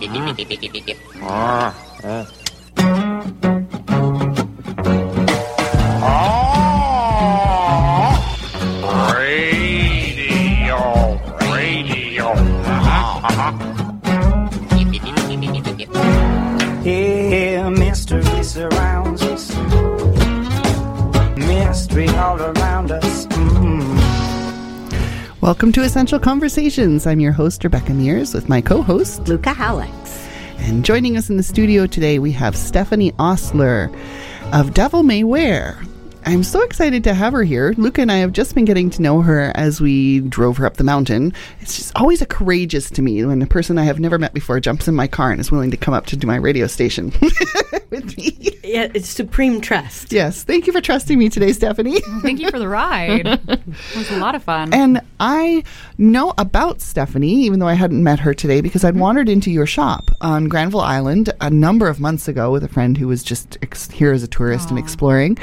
Radio, Welcome to Essential Conversations. I'm your host, Rebecca Mears, with my co host. Luca Hallex. And joining us in the studio today, we have Stephanie Ostler of Devil May Wear. I'm so excited to have her here. Luca and I have just been getting to know her as we drove her up the mountain. It's just always a courageous to me when a person I have never met before jumps in my car and is willing to come up to do my radio station with me. Yeah, it's supreme trust. Yes, thank you for trusting me today, Stephanie. Thank you for the ride. it was a lot of fun. And I know about Stephanie, even though I hadn't met her today, because I'd wandered into your shop on Granville Island a number of months ago with a friend who was just ex- here as a tourist and exploring.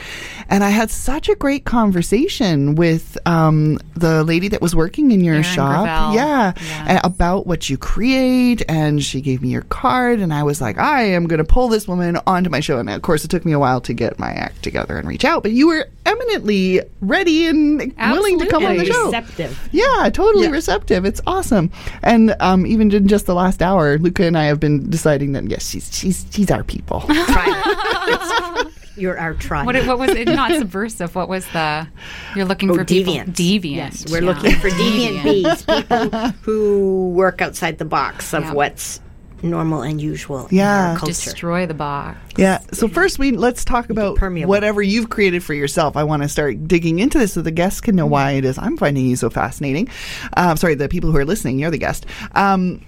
And I had such a great conversation with um, the lady that was working in your Erin shop. Gravel. Yeah. Yes. About what you create. And she gave me your card. And I was like, I am going to pull this woman onto my show. And of course, it took me a while to get my act together and reach out. But you were eminently ready and willing to come on the Absolutely. show. Receptive. Yeah, totally Yeah. receptive. It's awesome. And um, even in just the last hour, Luca and I have been deciding that yes, she's she's she's our people. Tribe. You're our tribe. what, what was it? Not subversive. What was the? You're looking Oh, for people. deviant. Deviant. Yes, we're yeah. looking for deviant bees, people who work outside the box of Yeah. what's normal and usual in Yeah. our culture. Destroy the box. yeah. So first, we let's talk about permeable. whatever you've created for yourself. I want to start digging into this so the guests can know why it is I'm finding you so fascinating. Uh, sorry, the people who are listening, you're the guest. Um,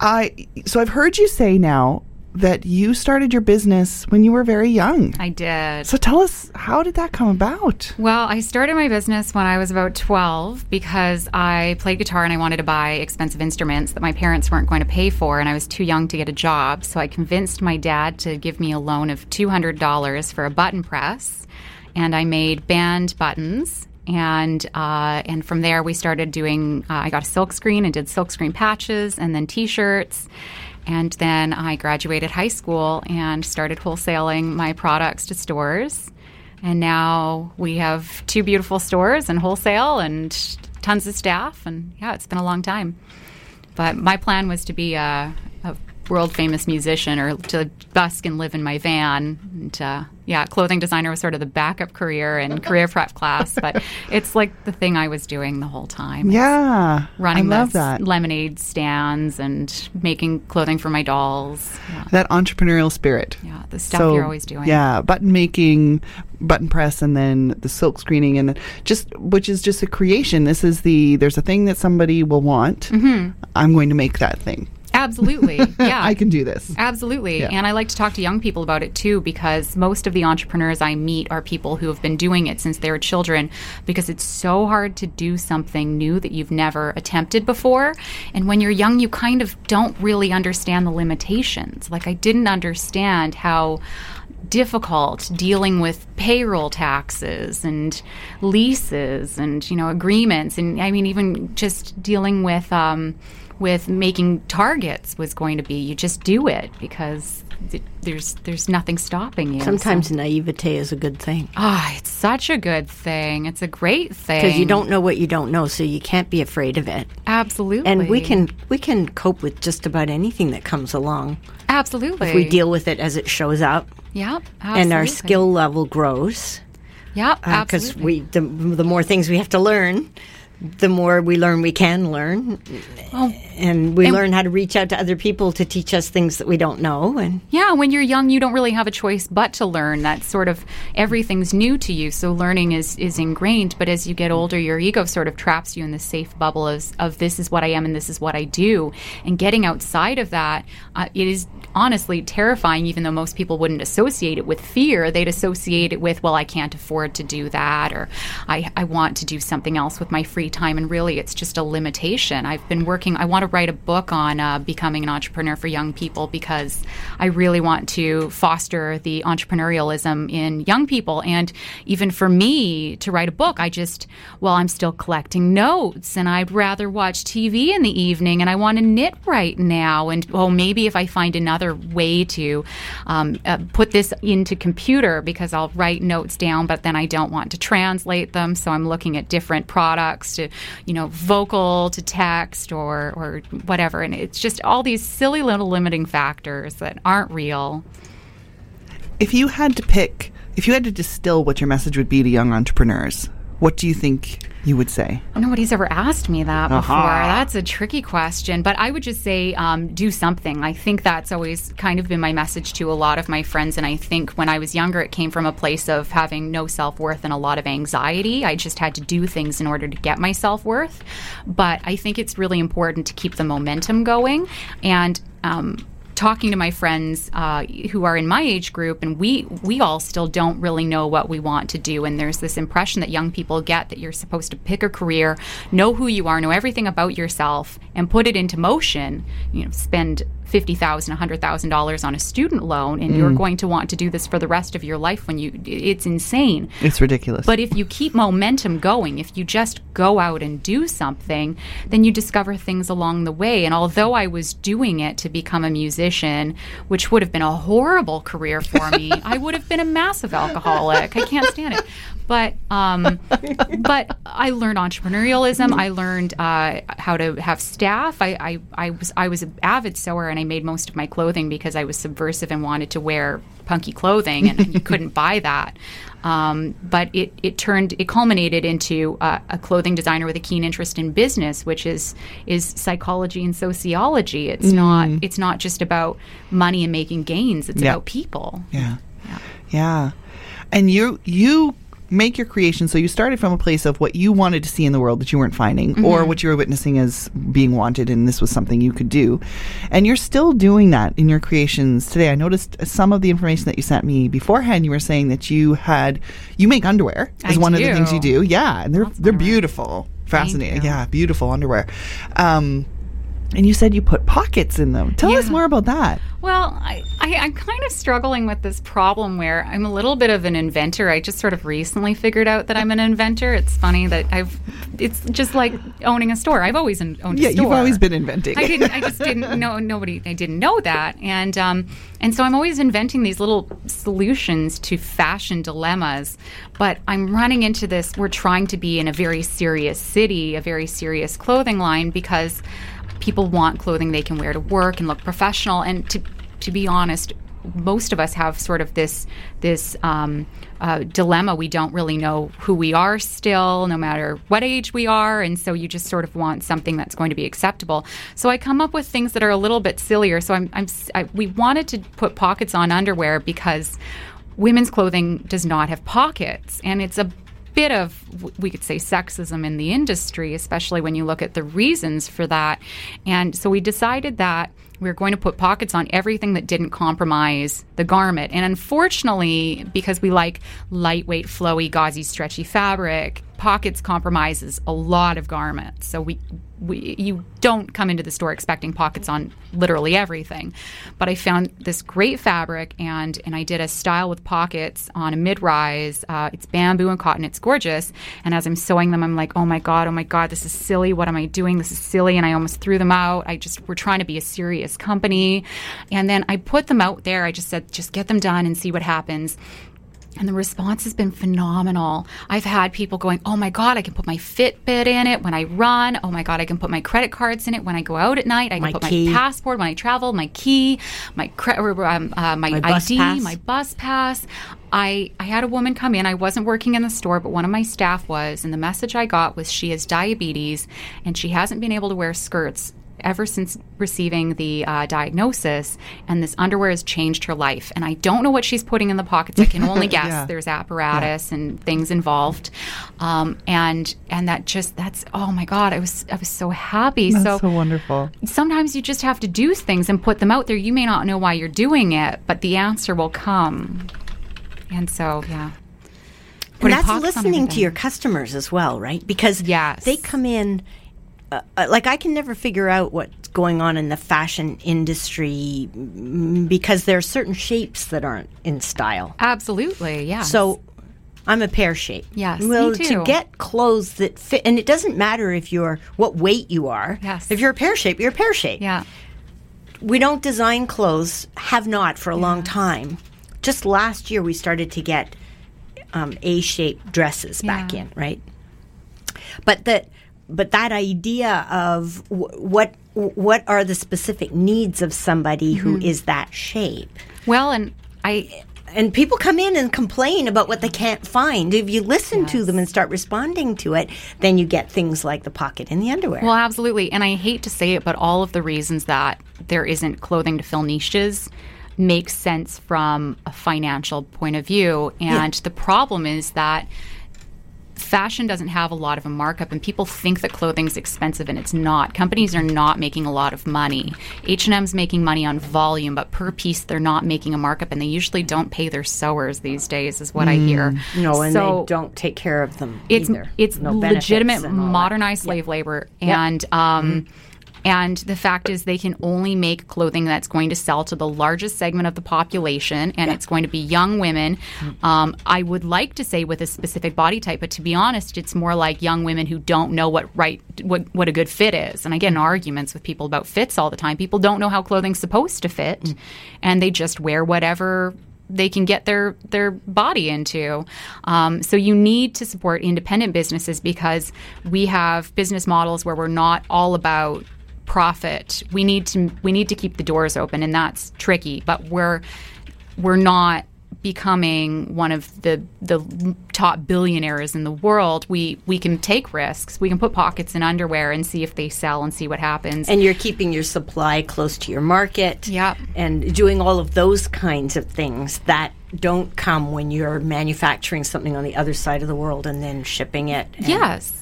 I so I've heard you say now that you started your business when you were very young. I did. So tell us, how did that come about? Well, I started my business when I was about 12 because I played guitar and I wanted to buy expensive instruments that my parents weren't going to pay for, and I was too young to get a job. So I convinced my dad to give me a loan of $200 for a button press, and I made band buttons. And uh, and from there we started doing. Uh, I got a silk screen and did silk screen patches, and then T-shirts. And then I graduated high school and started wholesaling my products to stores. And now we have two beautiful stores and wholesale and tons of staff. And yeah, it's been a long time. But my plan was to be a, a world famous musician or to busk and live in my van. And uh, yeah, clothing designer was sort of the backup career and career prep class. But it's like the thing I was doing the whole time. Yeah, Running I love the that. lemonade stands and making clothing for my dolls. Yeah, that entrepreneurial spirit. yeah the stuff you're always doing. Yeah, button making, button press, and then the silk screening, and just which is just a creation. This is the there's a thing that somebody will want. Mm-hmm. I'm going to make that thing. Absolutely. Yeah. I can do this. Absolutely. Yeah. And I like to talk to young people about it too because most of the entrepreneurs I meet are people who have been doing it since they were children because it's so hard to do something new that you've never attempted before. And when you're young, you kind of don't really understand the limitations. Like, I didn't understand how difficult dealing with payroll taxes and leases and you know agreements and I mean even just dealing with um, with making targets was going to be you just do it because th- there's there's nothing stopping you. Sometimes So- naivete is a good thing ah, it's such a good thing. It's a great thing because you don't know what you don't know, so you can't be afraid of it. absolutely And we can we can cope with just about anything that comes along absolutely if we deal with it as it shows up, Yep, and our skill level grows. Yep, absolutely. because absolutely. we the, the more things we have to learn the more we learn we can learn and we and- learn how to reach out to other people to teach us things that we don't know and Yeah, when you're young, you don't really have a choice but to learn. That's sort of everything's new to you, so learning is is ingrained. But as you get older, your ego sort of traps you in the safe bubble of, of this is what I am and this is what I do. And getting outside of that, uh, it is honestly terrifying. Even though most people wouldn't associate it with fear, they'd associate it with, well, I can't afford to do that, or I I want to do something else with my free free time, and really it's just a limitation. I've been working, I want to write a book on uh, becoming an entrepreneur for young people because I really want to foster the entrepreneurialism in young people. And even for me to write a book, I just, well, I'm still collecting notes and I'd rather watch TV in the evening and I want to knit right now. And oh, maybe if I find another way to um, uh, put this into computer because I'll write notes down, but then I don't want to translate them. So I'm looking at different products to, you know, vocal to text or, or whatever. And it's just all these silly little limiting factors that aren't real. If you had to pick, if you had to distill what your message would be to young entrepreneurs, what do you think you would say? Nobody's ever asked me that before. Uh-huh. That's a tricky question, but I would just say um, do something. I think that's always kind of been my message to a lot of my friends. And I think when I was younger, it came from a place of having no self worth and a lot of anxiety. I just had to do things in order to get my self worth. But I think it's really important to keep the momentum going and. Um, talking to my friends uh, who are in my age group, and we we all still don't really know what we want to do. And there's this impression that young people get that you're supposed to pick a career, know who you are, know everything about yourself, and put it into motion. You know, spend fifty thousand, a hundred thousand dollars on a student loan, and you're going to want to do this for the rest of your life. When you, it's insane. It's ridiculous. But if you keep momentum going, if you just go out and do something, then you discover things along the way. And although I was doing it to become a musician, which would have been a horrible career for me, I would have been a massive alcoholic. I can't stand it. But um, but I learned entrepreneurialism. I learned uh, how to have staff. I, I, I was I was an avid sewer, and I made most of my clothing because I was subversive and wanted to wear punky clothing, and you couldn't buy that. Um, but it, it turned it culminated into uh, a clothing designer with a keen interest in business, which is is psychology and sociology. It's not it's not just about money and making gains. It's Yeah. about people. Yeah. Yeah. And you you make your creation so you started from a place of what you wanted to see in the world that you weren't finding or what you were witnessing as being wanted and this was something you could do. And you're still doing that in your creations today. I noticed some of the information that you sent me beforehand you were saying that you had you make underwear is I one of the things you do. Yeah, and they're That's they're beautiful. Fascinating. Yeah, beautiful underwear. Um and you said you put pockets in them. Tell us more about that. Well, I, I, I'm kind of struggling with this problem where I'm a little bit of an inventor. I just sort of recently figured out that I'm an inventor. It's funny that I've, it's just like owning a store. I've always owned Yeah, a store. Yeah. You've always been inventing. I didn't. I just didn't know. Nobody. I didn't know that, and um, and so I'm always inventing these little solutions to fashion dilemmas. But I'm running into this. We're trying to be in a very serious city, a very serious clothing line, because people want clothing they can wear to work and look professional. And to to be honest, most of us have sort of this this um, uh, dilemma. We don't really know who we are still, no matter what age we are, and so you just sort of want something that's going to be acceptable. So I come up with things that are a little bit sillier. So I'm, I'm I, we wanted to put pockets on underwear because women's clothing does not have pockets, and it's a bit of we could say sexism in the industry especially when you look at the reasons for that. And so we decided that we were going to put pockets on everything that didn't compromise the garment. And unfortunately because we like lightweight flowy gauzy stretchy fabric pockets compromises a lot of garments so we we, you don't come into the store expecting pockets on literally everything. But I found this great fabric and and I did a style with pockets on a mid rise. Uh, it's bamboo and cotton. It's gorgeous. And as I'm sewing them, I'm like, oh my god, oh my god, this is silly. What am I doing? This is silly. And I almost threw them out. I just we're trying to be a serious company. And then I put them out there. I just said, just get them done and see what happens. And the response has been phenomenal. I've had people going, "Oh my god, I can put my Fitbit in it when I run. Oh my god, I can put my credit cards in it when I go out at night. I can My put key. my passport when I travel, my key, my cre- or, um, uh, my, My ID, pass. my bus pass." I I had a woman come in. I wasn't working in the store, but one of my staff was, and the message I got was she has diabetes and she hasn't been able to wear skirts ever since receiving the uh, diagnosis, and this underwear has changed her life. And I don't know what she's putting in the pockets. I can only guess. Yeah. There's apparatus and things involved, um, and and that just that's oh my god, I was I was so happy. That's so so wonderful. sometimes you just have to do things and put them out there. You may not know why you're doing it, but the answer will come. And so, yeah. putting that's listening to your customers as well, right? Because Yes. they come in. Uh, uh, like I can never figure out what's going on in the fashion industry mm, because there are certain shapes that aren't in style. Absolutely, yeah. So I'm a pear shape. Yes, me Well, to get clothes that fit, and it doesn't matter if you're what weight you are. Yes. If you're a pear shape, you're a pear shape. yeah, We don't design clothes, have not for a long time. Just last year, we started to get um, A-shaped dresses back in, right? But that, but that idea of w- what what are the specific needs of somebody who Mm-hmm. is that shape? well, and I and people come in and complain about what they can't find. If you listen to them and start responding to it, then you get things like the pocket in the underwear. Well, absolutely. And I hate to say it, but all of the reasons that there isn't clothing to fill niches makes sense from a financial point of view. And the problem is that fashion doesn't have a lot of a markup and people think that clothing's expensive and it's not. Companies are not making a lot of money. H&m's making money on volume but per piece they're not making a markup and they usually don't pay their sewers these days is what i hear. No, and So- they don't take care of them it's either. it's No legitimate and all that. modernized slave labor and um and the fact is they can only make clothing that's going to sell to the largest segment of the population and it's going to be young women. Um, i would like to say with a specific body type but to be honest it's more like young women who don't know what right what, what a good fit is. And i get in arguments with people about fits all the time. People don't know how clothing's supposed to fit and they just wear whatever they can get their their body into. Um, so you need to support independent businesses because we have business models where we're not all about profit. We need to we need to keep the doors open, and that's tricky. But we're we're not becoming one of the the top billionaires in the world. We we can take risks. We can put pockets in underwear and see if they sell and see what happens. and you're keeping your supply close to your market Yep. and doing all of those kinds of things that don't come when you're manufacturing something on the other side of the world and then shipping it Yes.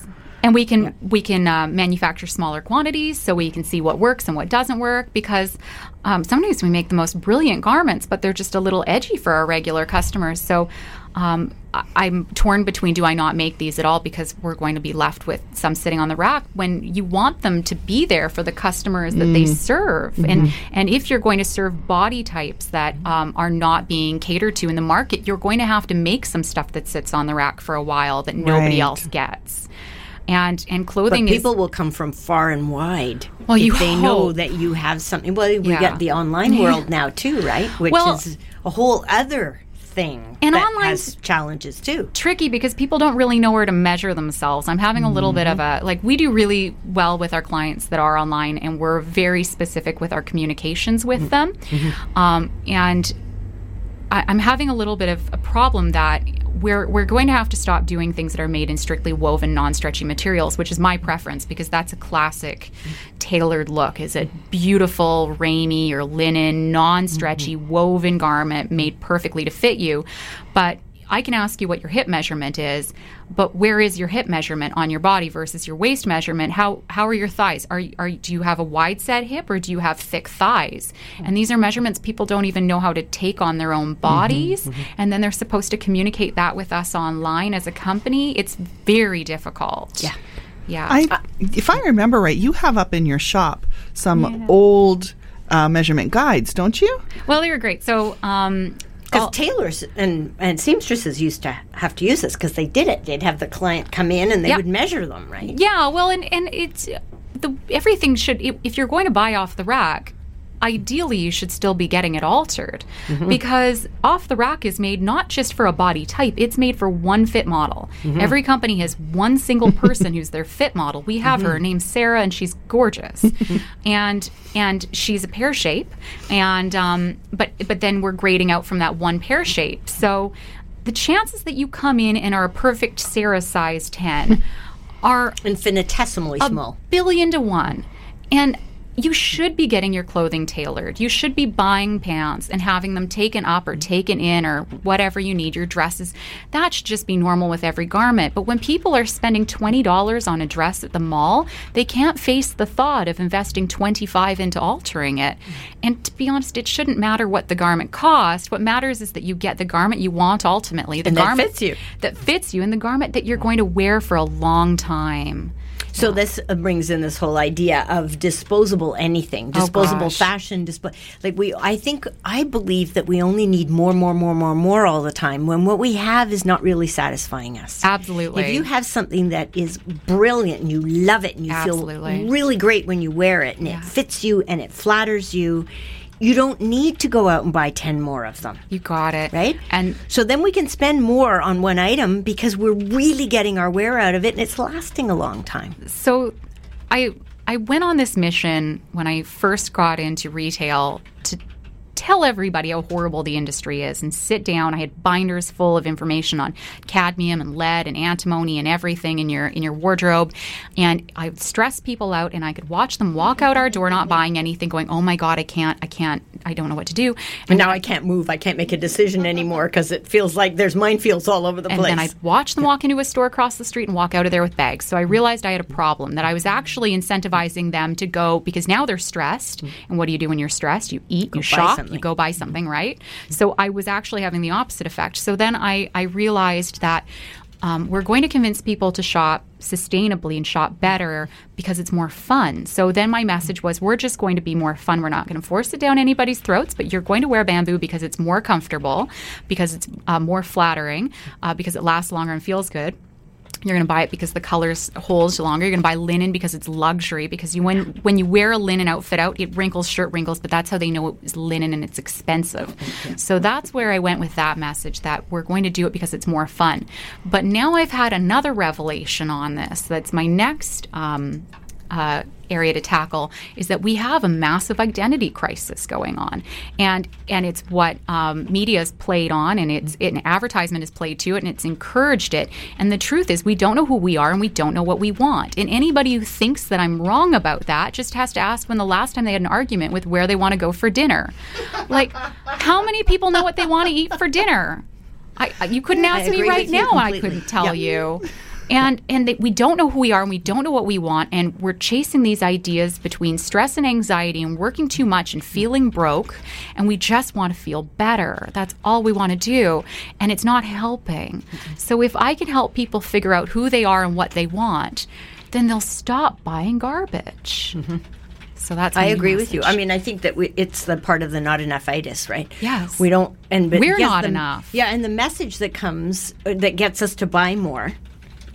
And we can we can uh, manufacture smaller quantities so we can see what works and what doesn't work because um, sometimes we make the most brilliant garments but they're just a little edgy for our regular customers. So um, I'm torn between do I not make these at all because we're going to be left with some sitting on the rack when you want them to be there for the customers that they serve. And and if you're going to serve body types that um, are not being catered to in the market you're going to have to make some stuff that sits on the rack for a while that nobody Right. else gets and and But clothing people is will come from far and wide Well, if you they know that you have something. Well, we Yeah. got the online world now too, right? Which Well- is a whole other thing And online challenges too. tricky because people don't really know where to measure themselves. I'm having a little bit of mm-hmm. a like we do really well with our clients that are online, and we're very specific with our communications with mm-hmm. them. Mm-hmm. Um, and I, I'm having a little bit of a problem that we're we're going to have to stop doing things that are made in strictly woven, non-stretchy materials, which is my preference because that's a classic tailored look. Is a beautiful ramie or linen, non-stretchy mm-hmm. woven garment made perfectly to fit you, but I can ask you what your hip measurement is, but where is your hip measurement on your body versus your waist measurement? How how are your thighs? Are are do you have a wide set hip or do you have thick thighs? And these are measurements people don't even know how to take on their own bodies, and then they're supposed to communicate that with us online as a company. It's very difficult. Yeah. Yeah. I, if I remember right, you have up in your shop some old uh, measurement guides, don't you? well, they were great. So, um, Because oh. tailors and, and seamstresses used to have to use this because they did it. They'd have the client come in and they Yeah. would measure them, right? Yeah, well, and and it's the everything should if, if you're going to buy off the rack, ideally you should still be getting it altered mm-hmm. because off the rack is made not just for a body type, it's made for one fit model. Mm-hmm. Every company has one single person who's their fit model. We have her mm-hmm. name's Sarah and she's gorgeous. and and she's a pear shape and um but but then we're grading out from that one pear shape. So the chances that you come in and are a perfect Sarah size 10 are Infinitesimally a small. billion to one. And you should be getting your clothing tailored. You should be buying pants and having them taken up or taken in or whatever you need, your dresses. That should just be normal with every garment. But when people are spending $20 on a dress at the mall, they can't face the thought of investing 25 into altering it. And to be honest, it shouldn't matter what the garment cost. What matters is that you get the garment you want ultimately, the And that fits you. that fits you and the garment that you're going to wear for a long time. So this uh, brings in this whole idea of disposable anything, disposable gosh. fashion, dispo- like we. I think I believe that we only need more, more, more, more, more all the time. When what we have is not really satisfying us. Absolutely. If you have something that is brilliant and you love it and you Absolutely. feel really great when you wear it and Yeah. it fits you and it flatters you, you don't need to go out and buy ten more of them. You got it. Right? And So then we can spend more on one item because we're really getting our wear out of it and it's lasting a long time. so I I went on this mission when I first got into retail to tell everybody how horrible the industry is and sit down. I had binders full of information on cadmium and lead and antimony and everything in your in your wardrobe. And I would stress people out and I could watch them walk out our door not buying anything, going, Oh my god, I can't, I can't, I don't know what to do. And now I can't move. I can't make a decision anymore because it feels like there's minefields all over the and place. And then I'd watch them walk into a store across the street and walk out of there with bags. So I realized I had a problem that I was actually incentivizing them to go because now they're stressed. Mm. And what do you do when you're stressed? You eat, you shop, you go buy something, right? So I was actually having the opposite effect. So then I, I realized that um, we're going to convince people to shop sustainably and shop better because it's more fun. So then my message was we're just going to be more fun. We're not going to force it down anybody's throats, but you're going to wear bamboo because it's more comfortable, because it's uh, more flattering, uh, because it lasts longer and feels good. You're going to buy it because the colors holds longer. You're going to buy linen because it's luxury. Because you when when you wear a linen outfit out, it wrinkles, shirt wrinkles. But that's how they know it's linen and it's expensive. So that's where I went with that message that we're going to do it because it's more fun. But now I've had another revelation on this. That's my next. Um, uh, area to tackle is that we have a massive identity crisis going on, and and it's what um, media's played on, and it's it, and advertisement has played to it, and it's encouraged it. And the truth is, we don't know who we are, and we don't know what we want. And anybody who thinks that I'm wrong about that just has to ask when the last time they had an argument with where they want to go for dinner. Like, how many people know what they want to eat for dinner? I, you couldn't ask me right now, I couldn't tell Yep. you and and that we don't know who we are and we don't know what we want and we're chasing these ideas between stress and anxiety and working too much and feeling broke and we just want to feel better that's all we want to do and it's not helping so if i can help people figure out who they are and what they want then they'll stop buying garbage so that's I agree with you. I mean, I think that we, it's the part of the not enough itis, right? Yes. We don't, and but We're yes, not the- enough. Yeah, and the message that comes uh, that gets us to buy more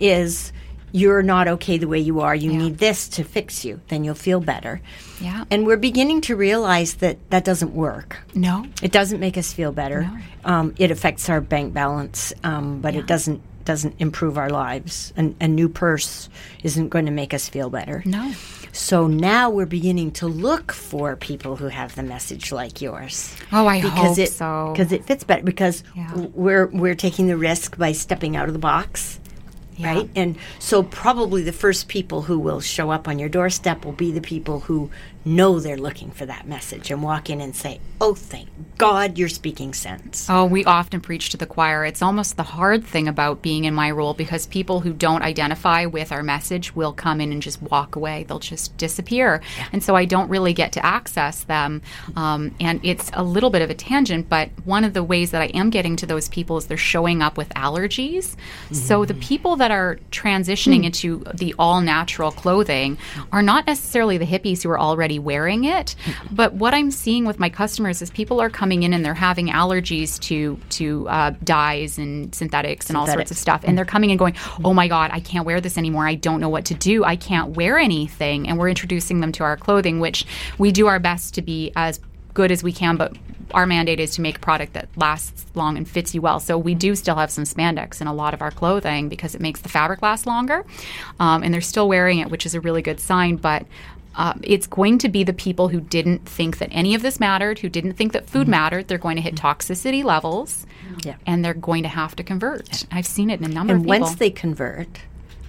is you're not okay the way you are. You need this to fix you. Then you'll feel better. Yeah. And we're beginning to realize that that doesn't work. no It doesn't make us feel better. Um, it affects our bank balance, um, but it doesn't doesn't improve our lives. An, a new purse isn't going to make us feel better. no So now we're beginning to look for people who have the message like yours. Oh, I hope it, so. Because it fits better. Because Yeah. we're we're taking the risk by stepping out of the box, Yeah. right? And so probably the first people who will show up on your doorstep will be the people who know they're looking for that message and walk in and say, "Oh, thank God, you're speaking sense." Oh, we often preach to the choir. It's almost the hard thing about being in my role because people who don't identify with our message will come in and just walk away. They'll just disappear. And so I don't really get to access them. Um, and it's a little bit of a tangent, but one of the ways that I am getting to those people is they're showing up with allergies. So the people that are transitioning into the all natural clothing are not necessarily the hippies who are already wearing it. But what I'm seeing with my customers is people are coming in and they're having allergies to to uh, dyes and synthetics and all sorts of stuff, and they're coming and going, "Oh my God, I can't wear this anymore. I don't know what to do. I can't wear anything." And we're introducing them to our clothing, which we do our best to be as good as we can, but our mandate is to make a product that lasts long and fits you well. So we do still have some spandex in a lot of our clothing because it makes the fabric last longer, um, and they're still wearing it, which is a really good sign. But uh, it's going to be the people who didn't think that any of this mattered, who didn't think that food mattered. They're going to hit toxicity levels, Yeah. and they're going to have to convert. I've seen it in a number And of people. And once they convert,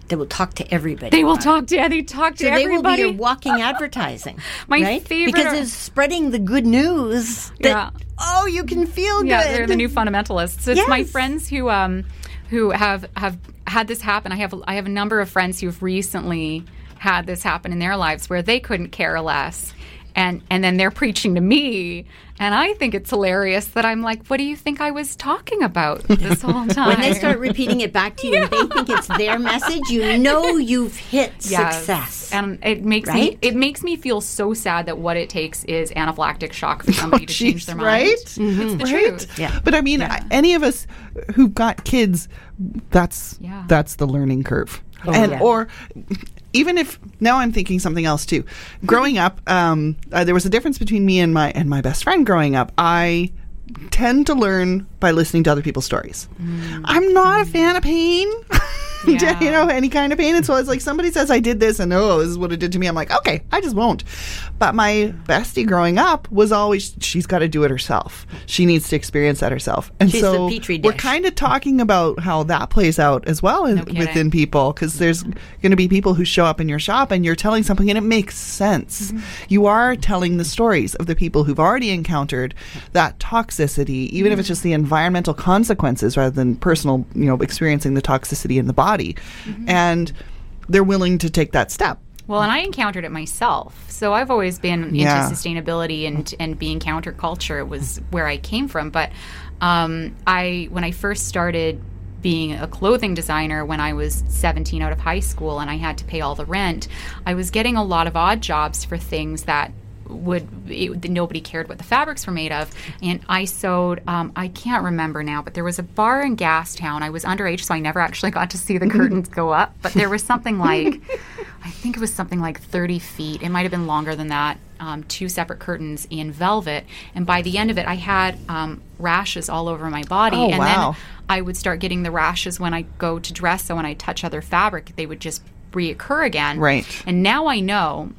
They will talk to everybody. They will talk to they talk to So they will be walking advertising. My right? favorite because it's spreading the good news. That, Yeah. Oh, you can feel yeah, good. they're the new fundamentalists. It's my friends who um who have have had this happen. I have I have a number of friends who've recently had this happen in their lives where they couldn't care less. And and then they're preaching to me and I think it's hilarious that I'm like, what do you think I was talking about this whole time? when they start repeating it back to you and they think it's their message, you know you've hit Yes. success. And it makes Right? me it makes me feel so sad that what it takes is anaphylactic shock for somebody oh, to change their mind. right? It's the mm-hmm. Right? truth. Yeah. But I mean, I- any of us who've got kids, that's Yeah. that's the learning curve. Oh, and yeah. or even if now I'm thinking something else too. Growing up, um, uh, there was a difference between me and my and my best friend. Growing up, I tend to learn by listening to other people's stories. I'm not a fan of pain. Yeah. you know, any kind of pain. And so it's like somebody says I did this and oh, this is what it did to me. I'm like, okay, I just won't. But my bestie growing up was always she's got to do it herself. She needs to experience that herself. And She's so we're kind of talking about how that plays out as well in, within people because there's going to be people who show up in your shop and you're telling something and it makes sense. You are telling the stories of the people who've already encountered that toxicity, even if it's just the environmental consequences rather than personal, you know, experiencing the toxicity in the body. And they're willing to take that step. Well, and I encountered it myself. So I've always been Yeah. into sustainability and and being counterculture was where I came from. But um, I when I first started being a clothing designer when I was 17 out of high school and I had to pay all the rent, I was getting a lot of odd jobs for things that would it, nobody cared what the fabrics were made of. And i sewed um, i can't remember now but there was a bar in gastown i was underage so i never actually got to see the curtains go up but there was something like i think it was something like 30 feet. It might have been longer than that um, two separate curtains in velvet. And by the end of it i had um, rashes all over my body. Oh, and wow. then i would start getting the rashes when i go to dress. So when i touch other fabric they would just reoccur again. Right. and now i know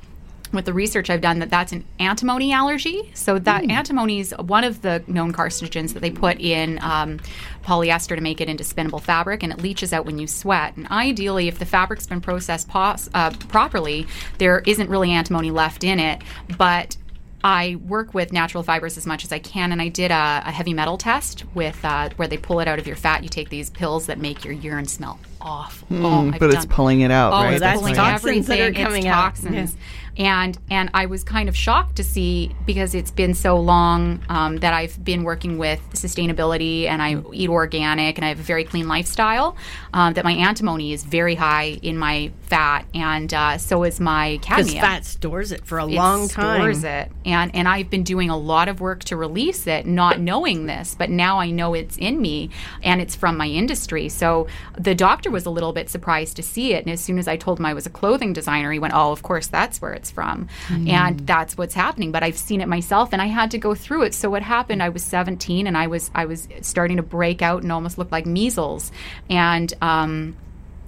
with the research I've done that that's an antimony allergy. So that antimony is one of the known carcinogens that they put in um, polyester to make it into spinnable fabric, and it leaches out when you sweat. And ideally, if the fabric's been processed pos- uh, properly, there isn't really antimony left in it, but I work with natural fibers as much as I can, and I did a, a heavy metal test with uh, where they pull it out of your fat. You take these pills that make your urine smell awful. oh, I've Hmm, but it's pulling it out, Oh, right? it's that's pulling toxins that are coming it's out. toxins. And and I was kind of shocked to see because it's been so long um, that I've been working with sustainability and I eat organic and I have a very clean lifestyle. Um, that my antimony is very high in my fat, and uh, so is my Because fat stores it for a it long time. stores it. And and I've been doing a lot of work to release it not knowing this but now I know it's in me and it's from my industry. So the doctor was a little bit surprised to see it and as soon as I told him I was a clothing designer he went oh of course that's where it's from. And that's what's happening but I've seen it myself and I had to go through it. So what happened I was 17 and I was I was starting to break out and almost look like measles. And um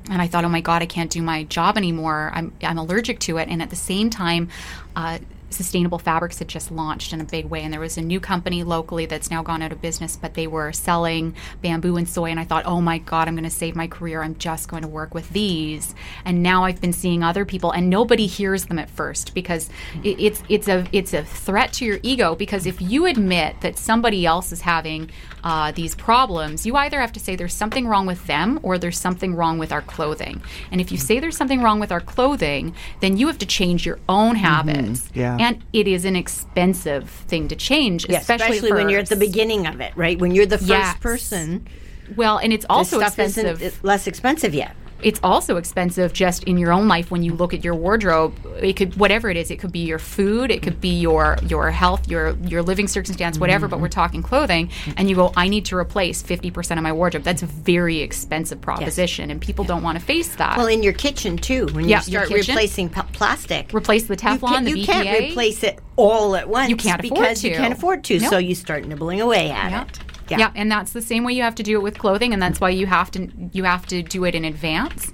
and I thought, oh my God, I can't do my job anymore. I'm, I'm allergic to it. And at the same time, uh, Sustainable Fabrics had just launched in a big way. And there was a new company locally that's now gone out of business, but they were selling bamboo and soy. And I thought, oh my God, I'm going to save my career. I'm just going to work with these. And now I've been seeing other people, and nobody hears them at first because it, it's, it's, a, it's a threat to your ego. Because if you admit that somebody else is having uh, these problems, you either have to say there's something wrong with them or there's something wrong with our clothing. And if you say there's something wrong with our clothing, then you have to change your own habits. Yeah. And it is an expensive thing to change, Yeah, especially, especially when you're at the beginning of it, right? When you're the first Yes. person, Well, and it's also expensive. less expensive yet. It's also expensive just in your own life when you look at your wardrobe it could whatever it is it could be your food it could be your your health your your living circumstance whatever but mm-hmm. we're talking clothing and you go i need to replace 50% of my wardrobe that's a very expensive proposition and people don't want to face that Well, in your kitchen too, when Yeah, you start replacing p- plastic, replace the you, teflon can, the you BPA. can't replace it all at once. You can't afford because you to. can't afford to. No. So you start nibbling away at Yeah. it. Yeah. and that's the same way you have to do it with clothing, and that's why you have to you have to do it in advance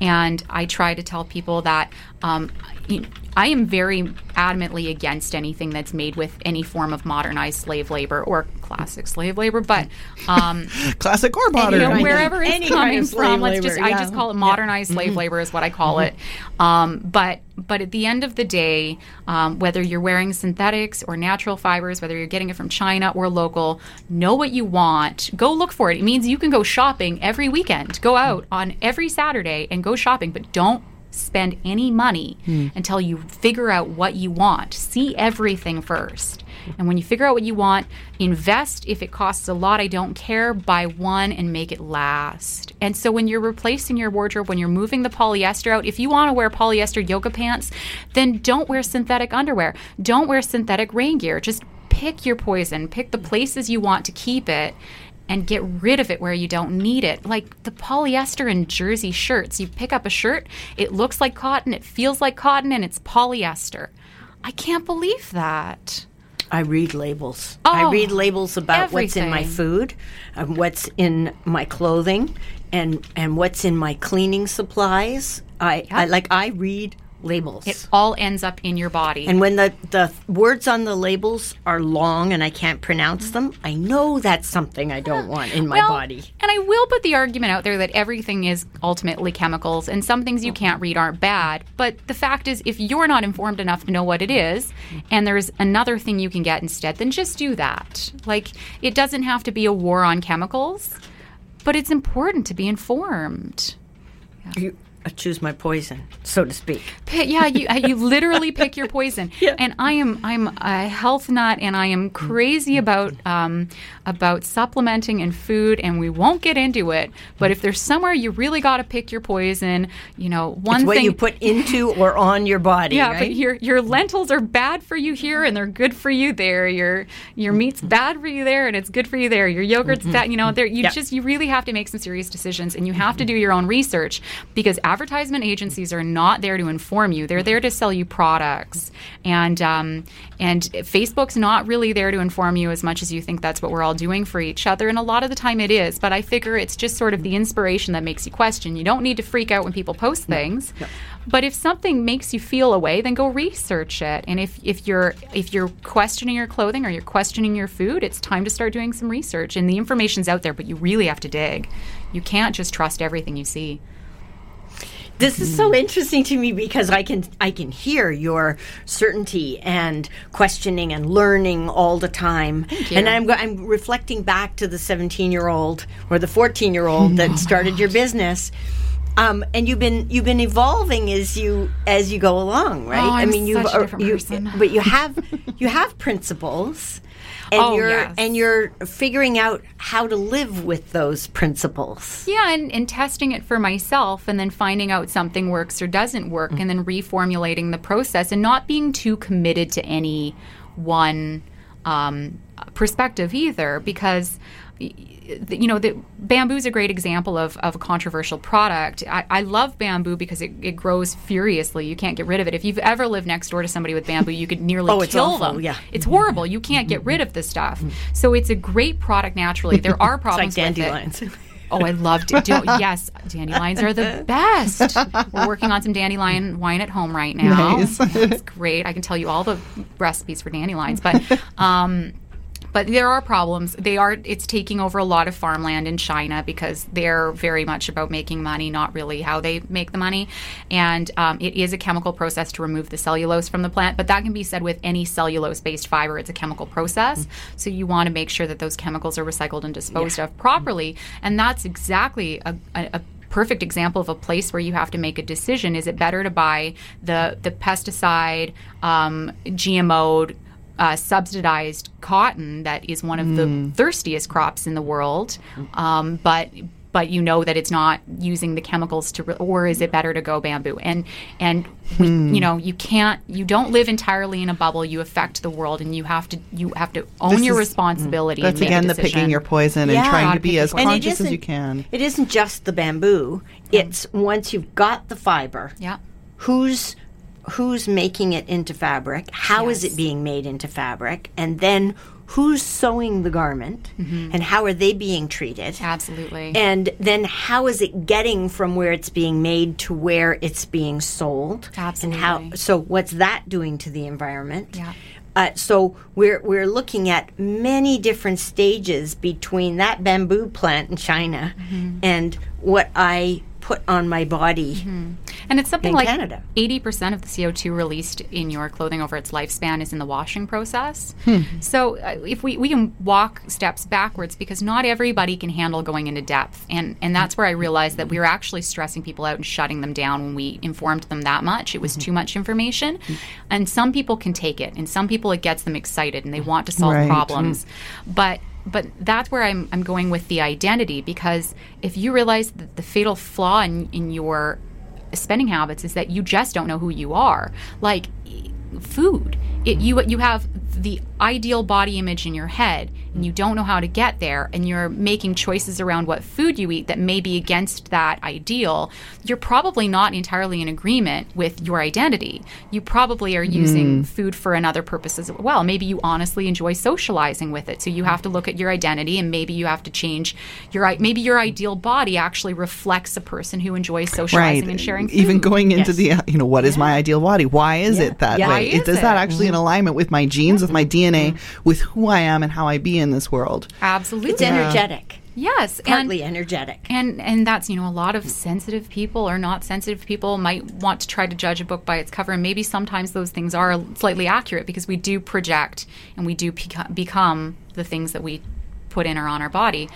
And I try to tell people that um, you- I am very adamantly against anything that's made with any form of modernized slave labor or classic slave labor, but um, Classic or modern, you know, wherever it's any kind coming of from, let's just labor, I yeah. just call it modernized slave labor is what I call it. Um, but but at the end of the day, um, whether you're wearing synthetics or natural fibers, whether you're getting it from China or local, know what you want. Go look for it. It means you can go shopping every weekend. Go out on every Saturday and go shopping, but don't spend any money hmm. until you figure out what you want. See everything first. And when you figure out what you want, invest if it costs a lot, I don't care, buy one and make it last. And so when you're replacing your wardrobe, when you're moving the polyester out, if you want to wear polyester yoga pants, then don't wear synthetic underwear. Don't wear synthetic rain gear. Just pick your poison, pick the places you want to keep it and get rid of it where you don't need it. Like the polyester in jersey shirts. You pick up a shirt, it looks like cotton, it feels like cotton, and it's polyester. I can't believe that. I read labels. Oh, I read labels about what's in my food, um, what's in my clothing, and and what's in my cleaning supplies. I, I like I read labels. It all ends up in your body. and when the, the words on the labels are long and I can't pronounce mm-hmm. them, I know that's something I don't want in my Well, body. And I will put the argument out there that everything is ultimately chemicals and some things you oh. can't read aren't bad. But the fact is, if you're not informed enough to know what it is mm-hmm. and there's another thing you can get instead, then just do that. Like, it doesn't have to be a war on chemicals, but it's important to be informed. You, I choose my poison, so to speak. Yeah, you you literally pick your poison. Yeah. And I am I'm a health nut, and I am crazy about um, about supplementing and food, and we won't get into it. But if there's somewhere you really got to pick your poison, you know, one It's what thing. you put into or on your body, yeah, right? but your your lentils are bad for you here, and they're good for you there. Your your meat's bad for you there, and it's good for you there. Your yogurt's bad, you know. There, you Yeah. just you really have to make some serious decisions, and you have to do your own research because advertisement agencies are not there to inform you; they're there to sell you products, and um, and Facebook's not really there to inform you as much as you think that's what we're all doing for each other, and a lot of the time it is. But I figure it's just sort of the inspiration that makes you question. You don't need to freak out when people post things. But if something makes you feel a way, then go research it. And if, if you're if you're questioning your clothing or you're questioning your food, it's time to start doing some research. And the information's out there, but you really have to dig. You can't just trust everything you see. This is so interesting to me because I can I can hear your certainty and questioning and learning all the time. And I'm go- I'm reflecting back to the 17 year old or the 14 year old that started your business. Um, and you've been you've been evolving as you as you go along, right? Oh, I I'm mean, you've such a different you, person. but you have you have principles, and Oh, you're yes. and you're figuring out how to live with those principles. Yeah, and, and testing it for myself and then finding out something works or doesn't work and then reformulating the process and not being too committed to any one um, perspective either because you know the bamboo is a great example of, of a controversial product I, I love bamboo because it, it grows furiously you can't get rid of it if you've ever lived next door to somebody with bamboo you could nearly Oh, kill them yeah. it's horrible you can't get rid of this stuff so it's a great product naturally there are It's like problems with it. dandelions. Oh, I love da- yes, dandelions are the best. We're working on some dandelion wine at home right now. Nice. it's great. I can tell you all the recipes for dandelions, but um, but there are problems. They are. It's taking over a lot of farmland in China because they're very much about making money, not really how they make the money. And um, it is a chemical process to remove the cellulose from the plant. But that can be said with any cellulose-based fiber. It's a chemical process. So you want to make sure that those chemicals are recycled and disposed of properly. And that's exactly a, a, a perfect example of a place where you have to make a decision. Is it better to buy the the pesticide, um, GMO'd, uh, subsidized cotton that is one of the thirstiest crops in the world, um, but but you know that it's not using the chemicals to, re- or is it better to go bamboo? And and we, you know you can't you don't live entirely in a bubble. You affect the world, and you have to you have to own This your is- responsibility. That's and again the picking your poison and trying to be as your And it conscious as you can. It isn't just the bamboo. It's once you've got the fiber. Yeah. Who's who's making it into fabric? How is Yes. it being made into fabric? And then who's sewing the garment and how are they being treated. Absolutely. And then how is it getting from where it's being made to where it's being sold? Absolutely. And how so what's that doing to the environment? Yeah. Uh, so we're we're looking at many different stages between that bamboo plant in China Mm-hmm. and what I put on my body. Mm-hmm. And it's something in like Canada. 80% of the CO2 released in your clothing over its lifespan is in the washing process. Hmm. So uh, if we, we can walk steps backwards because not everybody can handle going into depth. And, and that's where I realized that we were actually stressing people out and shutting them down when we informed them that much. It was mm-hmm. too much information. And some people can take it, and some people it gets them excited and they want to solve Right. problems. Mm. But but that's where I'm, I'm going with the identity because if you realize that the fatal flaw in, in your spending habits is that you just don't know who you are. Like food, it, you you have the ideal body image in your head, and you don't know how to get there, and you're making choices around what food you eat that may be against that ideal. You're probably not entirely in agreement with your identity. You probably are using hmm. food for another purpose as well. Maybe you honestly enjoy socializing with it, so you have to look at your identity, and maybe you have to change your maybe your ideal body actually reflects a person who enjoys socializing right and sharing food. even going into Yes. the you know what is my ideal body why is Yeah. it that Yeah. way Is- is that actually mm-hmm. in alignment with my genes with my dna mm-hmm. with who i am and how i be in this world Absolutely. It's energetic. Yes, Partly and energetic. and and that's you know a lot of sensitive people or not sensitive people might want to try to judge a book by its cover, and maybe sometimes those things are slightly accurate because we do project and we do peca- become the things that we put in or on our body.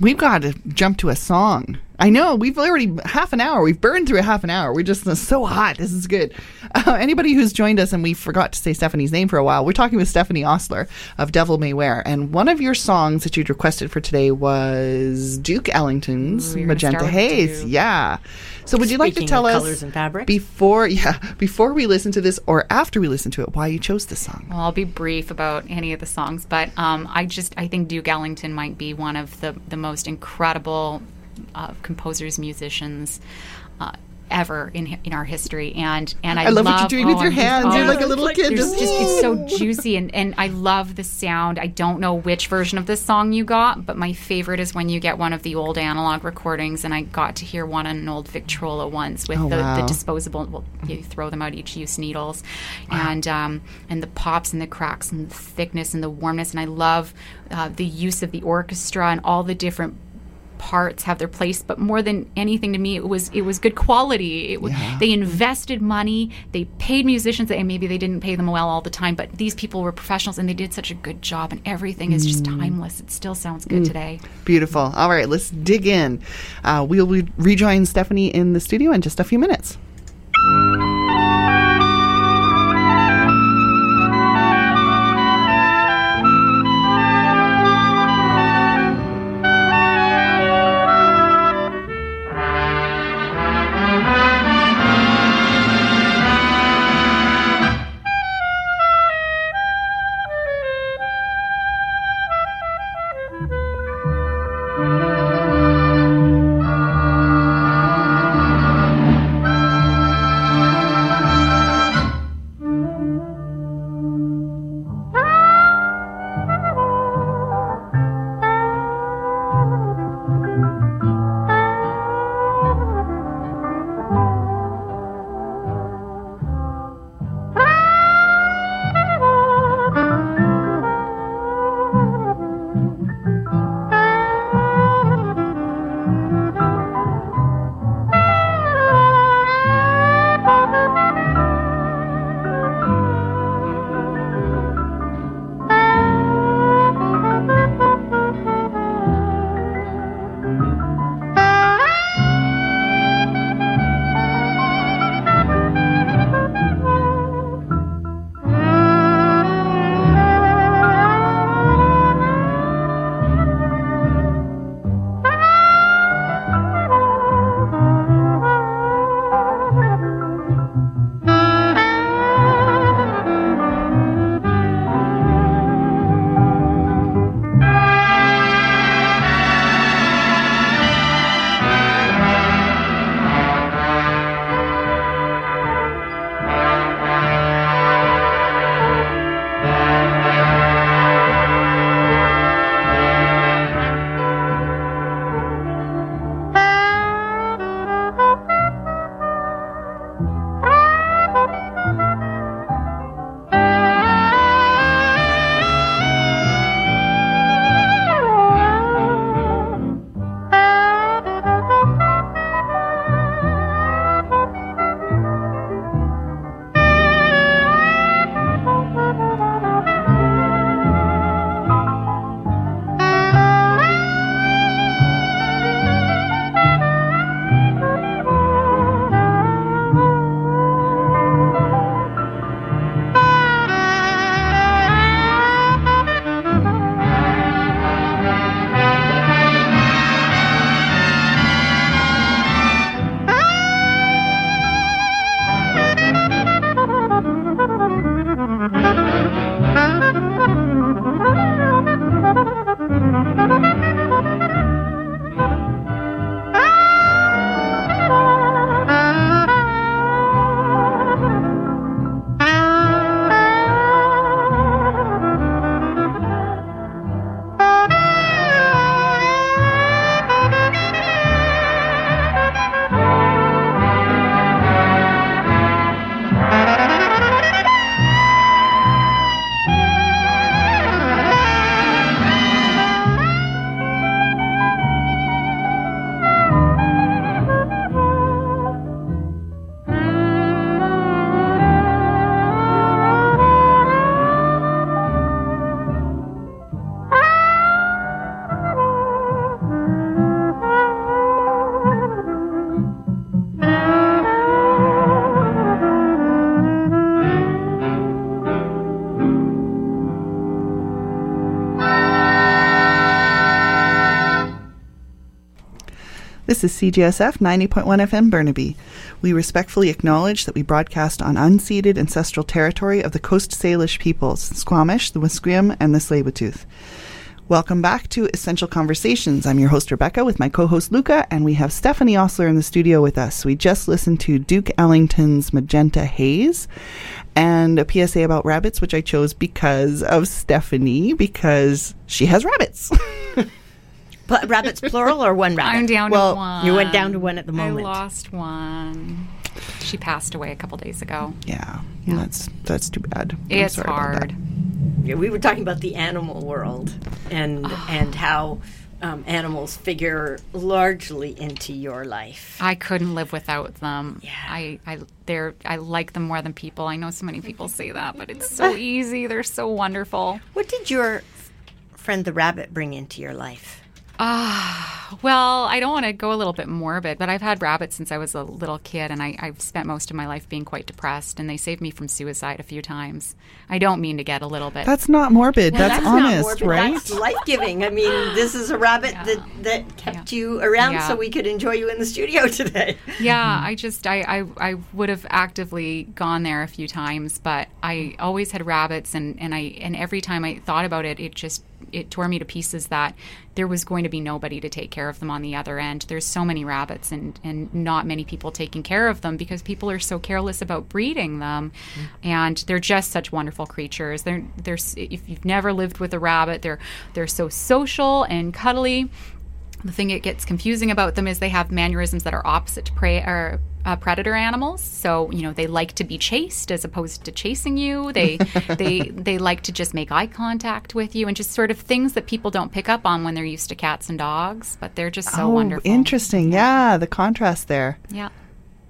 we've got to jump to a song i know we've already half an hour we've burned through a half an hour. We're just so hot. This is good. Uh, anybody who's joined us and we forgot to say stephanie's name for a while we're talking with stephanie osler of devil may wear. And one of your songs that you'd requested for today was duke ellington's Ooh, magenta haze. Yeah. So would you like to tell us colours and fabrics. before yeah before we listen to this or after we listen to it why you chose this song? Well, I'll be brief about any of the songs, but um, I just I think Duke Ellington might be one of the the most incredible uh, composers, musicians. Uh, ever in in our history and and I, I love what you're doing with your hands. You're oh, like a little kid, just- just it's so juicy and and I love the sound. I don't know which version of this song you got, but my favorite is when you get one of the old analog recordings, and I got to hear one on an old Victrola once with Oh, the, wow. the disposable. Well, you throw them out each use needles, and um, and the pops and the cracks and the thickness and the warmness, and I love uh, the use of the orchestra and all the different parts have their place but more than anything to me it was it was good quality it was Yeah. they invested money they paid musicians and maybe they didn't pay them well all the time but these people were professionals and they did such a good job and everything is just timeless it still sounds good today Beautiful. All right, let's dig in. Uh, we'll re- rejoin Stephanie in the studio in just a few minutes. This is CJSF 90.1 FM Burnaby. We respectfully acknowledge that we broadcast on unceded ancestral territory of the Coast Salish peoples, Squamish, the Musqueam, and the Tsleil-Waututh. Welcome back to Essential Conversations. I'm your host, Rebecca, with my co host, Luca, and we have Stephanie Osler in the studio with us. We just listened to Duke Ellington's Magenta Haze and a PSA about rabbits, which I chose because of Stephanie, because she has rabbits. But rabbits plural or one rabbit? I'm down Well, to one. you went down to one at the moment. I lost one. She passed away a couple days ago. yeah, that's that's too bad. It's sorry about that. hard. Yeah, we were talking about the animal world and and how um, animals figure largely into your life. I couldn't live without them. Yeah. I, I they're I like them more than people. I know so many people say that, but it's so easy. They're so wonderful. What did your friend the rabbit bring into your life? Ah, well, I don't want to go a little bit morbid, but I've had rabbits since I was a little kid, and I, I've spent most of my life being quite depressed, and they saved me from suicide a few times. I don't mean to get a little bit. That's not morbid. that's, not honest, morbid, right? That's life giving. I mean, this is a rabbit that, that kept you around Yeah. so we could enjoy you in the studio today. yeah, I just I, I I would have actively gone there a few times, but I always had rabbits, and and I and every time I thought about it, it just it tore me to pieces that there was going to be nobody to take care of them on the other end. There's so many rabbits and and not many people taking care of them because people are so careless about breeding them, and they're just such wonderful creatures. They're they're if you've never lived with a rabbit, they're they're so social and cuddly the thing that gets confusing about them is they have mannerisms that are opposite to prey or uh, predator animals. So you know they like to be chased as opposed to chasing you. They they they like to just make eye contact with you and just sort of things that people don't pick up on when they're used to cats and dogs. But they're just so oh, wonderful. interesting. Yeah, the contrast there. Yeah.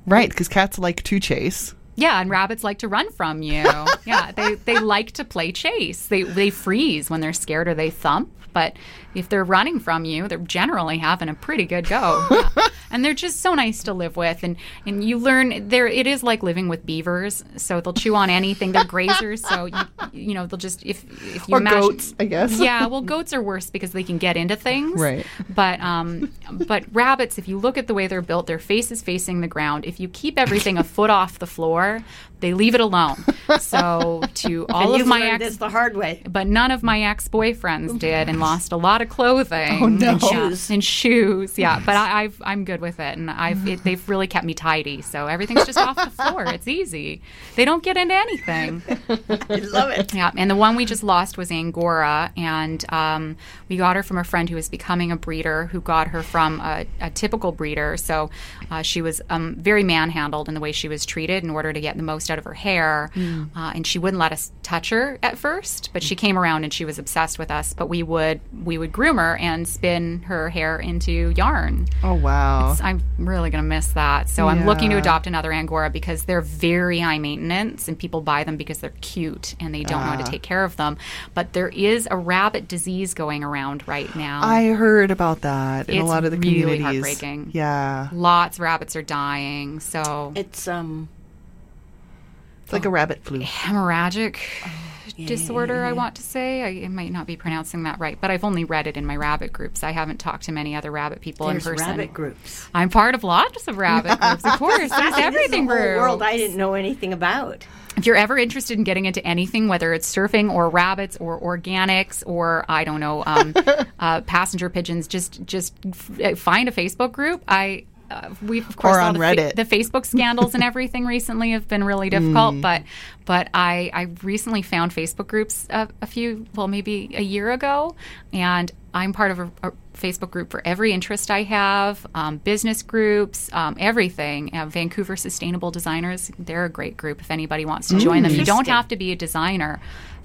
Right, because cats like to chase. Yeah, and rabbits like to run from you. yeah, they, they like to play chase. They they freeze when they're scared or they thump. But if they're running from you, they're generally having a pretty good go. Yeah. And they're just so nice to live with. And and you learn there it is like living with beavers. So they'll chew on anything. They're grazers. So you you know they'll just if if you Or imagine, goats, I guess. Yeah, well, goats are worse because they can get into things. Right. But um, but rabbits, if you look at the way they're built, their face is facing the ground. If you keep everything a foot off the floor, they leave it alone. So to all of my ex, this the hard way. but none of my ex boyfriends did, and lost a lot of clothing. Oh, no. and shoes. and shoes. Yeah, but I, I've I'm good with it, and I've it, they've really kept me tidy. So everything's just off the floor. It's easy. They don't get into anything. I love it. Yeah, and the one we just lost was Angora, and um, we got her from a friend who was becoming a breeder, who got her from a, a typical breeder. So uh, she was um, very manhandled in the way she was treated in order to get the most out of her hair, uh, and she wouldn't let us touch her at first. But she came around and she was obsessed with us. But we would we would groom her and spin her hair into yarn. Oh wow. I'm really going to miss that. So I'm looking to adopt another Angora because they're very high maintenance and people buy them because they're cute and they don't know how Ah. to take care of them. But there is a rabbit disease going around right now. I heard about that in a It's lot of the really communities. heartbreaking. Yeah, Lots of rabbits are dying. So It's um it's like a rabbit flu. hemorrhagic Oh, disorder, I want to say. I, I might not be pronouncing that right, but I've only read it in my rabbit groups. I haven't talked to many other rabbit people there's in person. rabbit groups. I'm part of lots of rabbit groups, of course. There's This a everything whole groups. world I didn't know anything about. if you're ever interested in getting into anything, whether it's surfing or rabbits or organics or I don't know, um, uh, passenger pigeons, just just f- find a Facebook group. I uh, we've of course Or on the, Reddit. the Facebook scandals and everything recently have been really difficult, but but I I recently found Facebook groups a, a few well maybe a year ago, and I'm part of a, a Facebook group for every interest I have, um, business groups, um, everything. Uh, Vancouver Sustainable Designers, they're a great group if anybody wants to join them. You don't have to be a designer,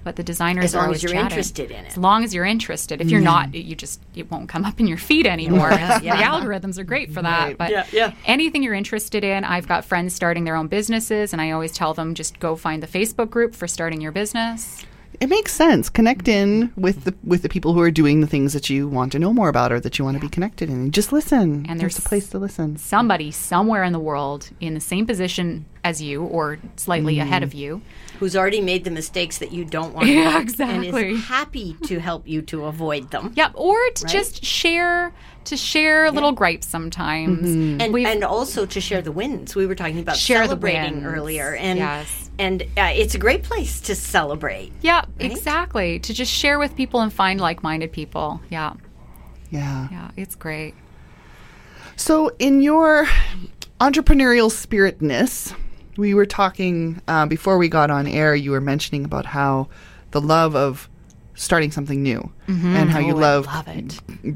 but the designers As are long always as you're chatting. interested in it. As long as you're interested. If you're mm-hmm. not, you just it won't come up in your feed anymore. Yeah, yeah. The algorithms are great for that. Right. But Yeah, yeah. anything you're interested in, I've got friends starting their own businesses, and I always tell them just go find the Facebook group for starting your business. It makes sense. Connect in with the with the people who are doing the things that you want to know more about or that you want to be connected in. Just listen. And there's there's a place to listen. Somebody somewhere in the world in the same position as you or slightly ahead of you. Who's already made the mistakes that you don't want to Yeah, make exactly. and is happy to help you to avoid them. Yep, or to Right? just share to share little gripes sometimes. And, We've- and also to share the wins. We were talking about Share celebrating wins. earlier, and Yes. and uh, it's a great place to celebrate. Yeah, exactly. To just share with people and find like-minded people. Yeah, Yeah. yeah, it's great. So, in your entrepreneurial spiritness, we were talking uh, before we got on air. You were mentioning about how the love of starting something new and how you Oh, love,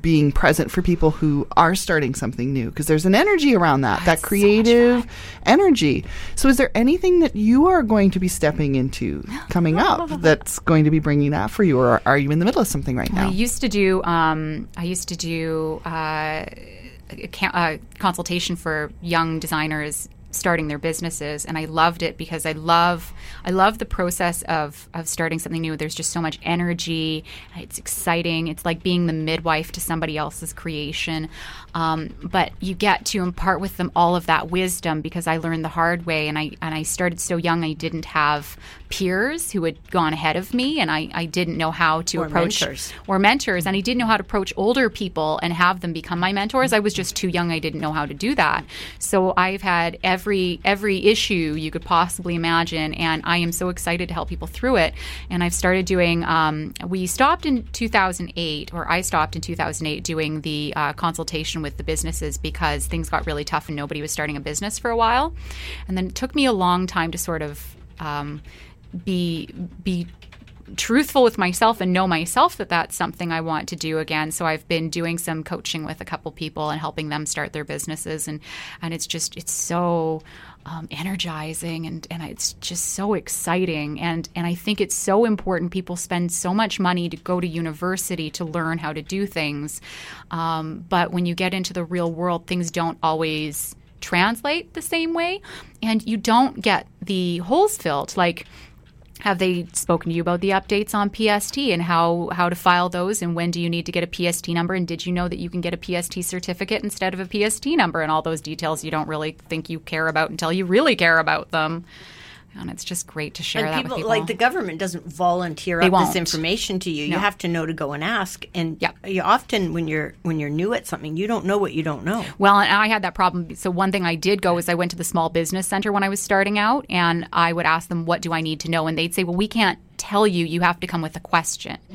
being present for people who are starting something new because there's an energy around that, that creative energy. So, is there anything that you are going to be stepping into coming up that's going to be bringing that for you, or are you in the middle of something right now? I used to do. Um, I used to do uh, a, a consultation for young designers starting their businesses, and I loved it because I love. I love the process of of starting something new. There's just so much energy. It's exciting. It's like being the midwife to somebody else's creation. Um, but you get to impart with them all of that wisdom because I learned the hard way, and I and I started so young. I didn't have peers who had gone ahead of me, and I, I didn't know how to Or approach mentors. or mentors and I didn't know how to approach older people and have them become my mentors. I was just too young. I didn't know how to do that. So I've had every every issue you could possibly imagine and I am so excited to help people through it. And I've started doing um, we stopped in 2008 or I stopped in 2008 doing the uh, consultation with the businesses because things got really tough and nobody was starting a business for a while. And then it took me a long time to sort of um, be be truthful with myself and know myself that that's something I want to do again. So I've been doing some coaching with a couple people and helping them start their businesses, and and it's just it's so um, energizing and and it's just so exciting and and I think it's so important. People spend so much money to go to university to learn how to do things, um, but when you get into the real world, things don't always translate the same way, and you don't get the holes filled like have they spoken to you about the updates on PST and how how to file those? And when do you need to get a PST number? And did you know that you can get a PST certificate instead of a PST number? And all those details you don't really think you care about until you really care about them. And it's just great to share And that people, with people. like the government doesn't volunteer They up won't. this information to you. You have to know to go and ask. And Yep. you often when you're when you're new at something, you don't know what you don't know. Well, and I had that problem. So one thing I did go is I went to the small business center when I was starting out, and I would ask them, "What do I need to know?" And they'd say, "Well, we can't tell you. You have to come with a question."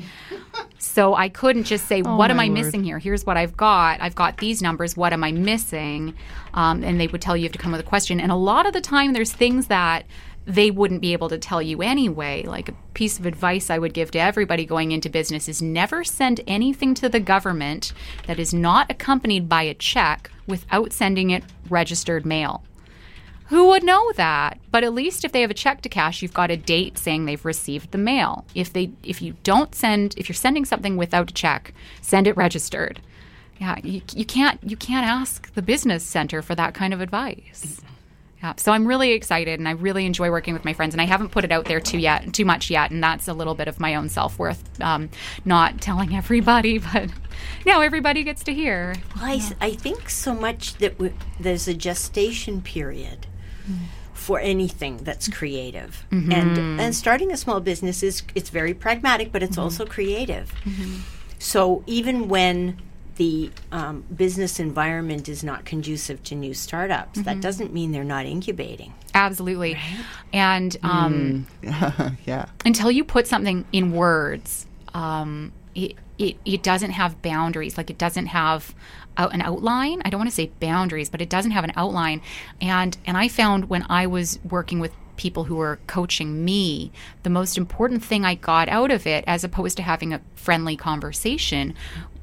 So I couldn't just say, "What am I word. missing here? Here's what I've got. I've got these numbers. What am I missing?" Um, and they would tell you you have to come with a question. And a lot of the time, there's things that they wouldn't be able to tell you anyway. Like a piece of advice I would give to everybody going into business is never send anything to the government that is not accompanied by a check without sending it registered mail. Who would know that? But at least if they have a check to cash, you've got a date saying they've received the mail. If they if you don't send if you're sending something without a check, send it registered. Yeah, you, you can't you can't ask the business center for that kind of advice. Yeah, so I'm really excited, and I really enjoy working with my friends. And I haven't put it out there too yet, too much yet, and that's a little bit of my own self worth, um, not telling everybody, but now everybody gets to hear. Well, I, I think so much that we, there's a gestation period for anything that's mm-hmm. creative, mm-hmm. and and starting a small business is it's very pragmatic, but it's mm-hmm. also creative. So even when the um, business environment is not conducive to new startups, that doesn't mean they're not incubating. Absolutely, and um, yeah. until you put something in words, um, it, it, it doesn't have boundaries. Like it doesn't have out, an outline. I don't want to say boundaries, but it doesn't have an outline. And and I found when I was working with people who were coaching me, the most important thing I got out of it, as opposed to having a friendly conversation,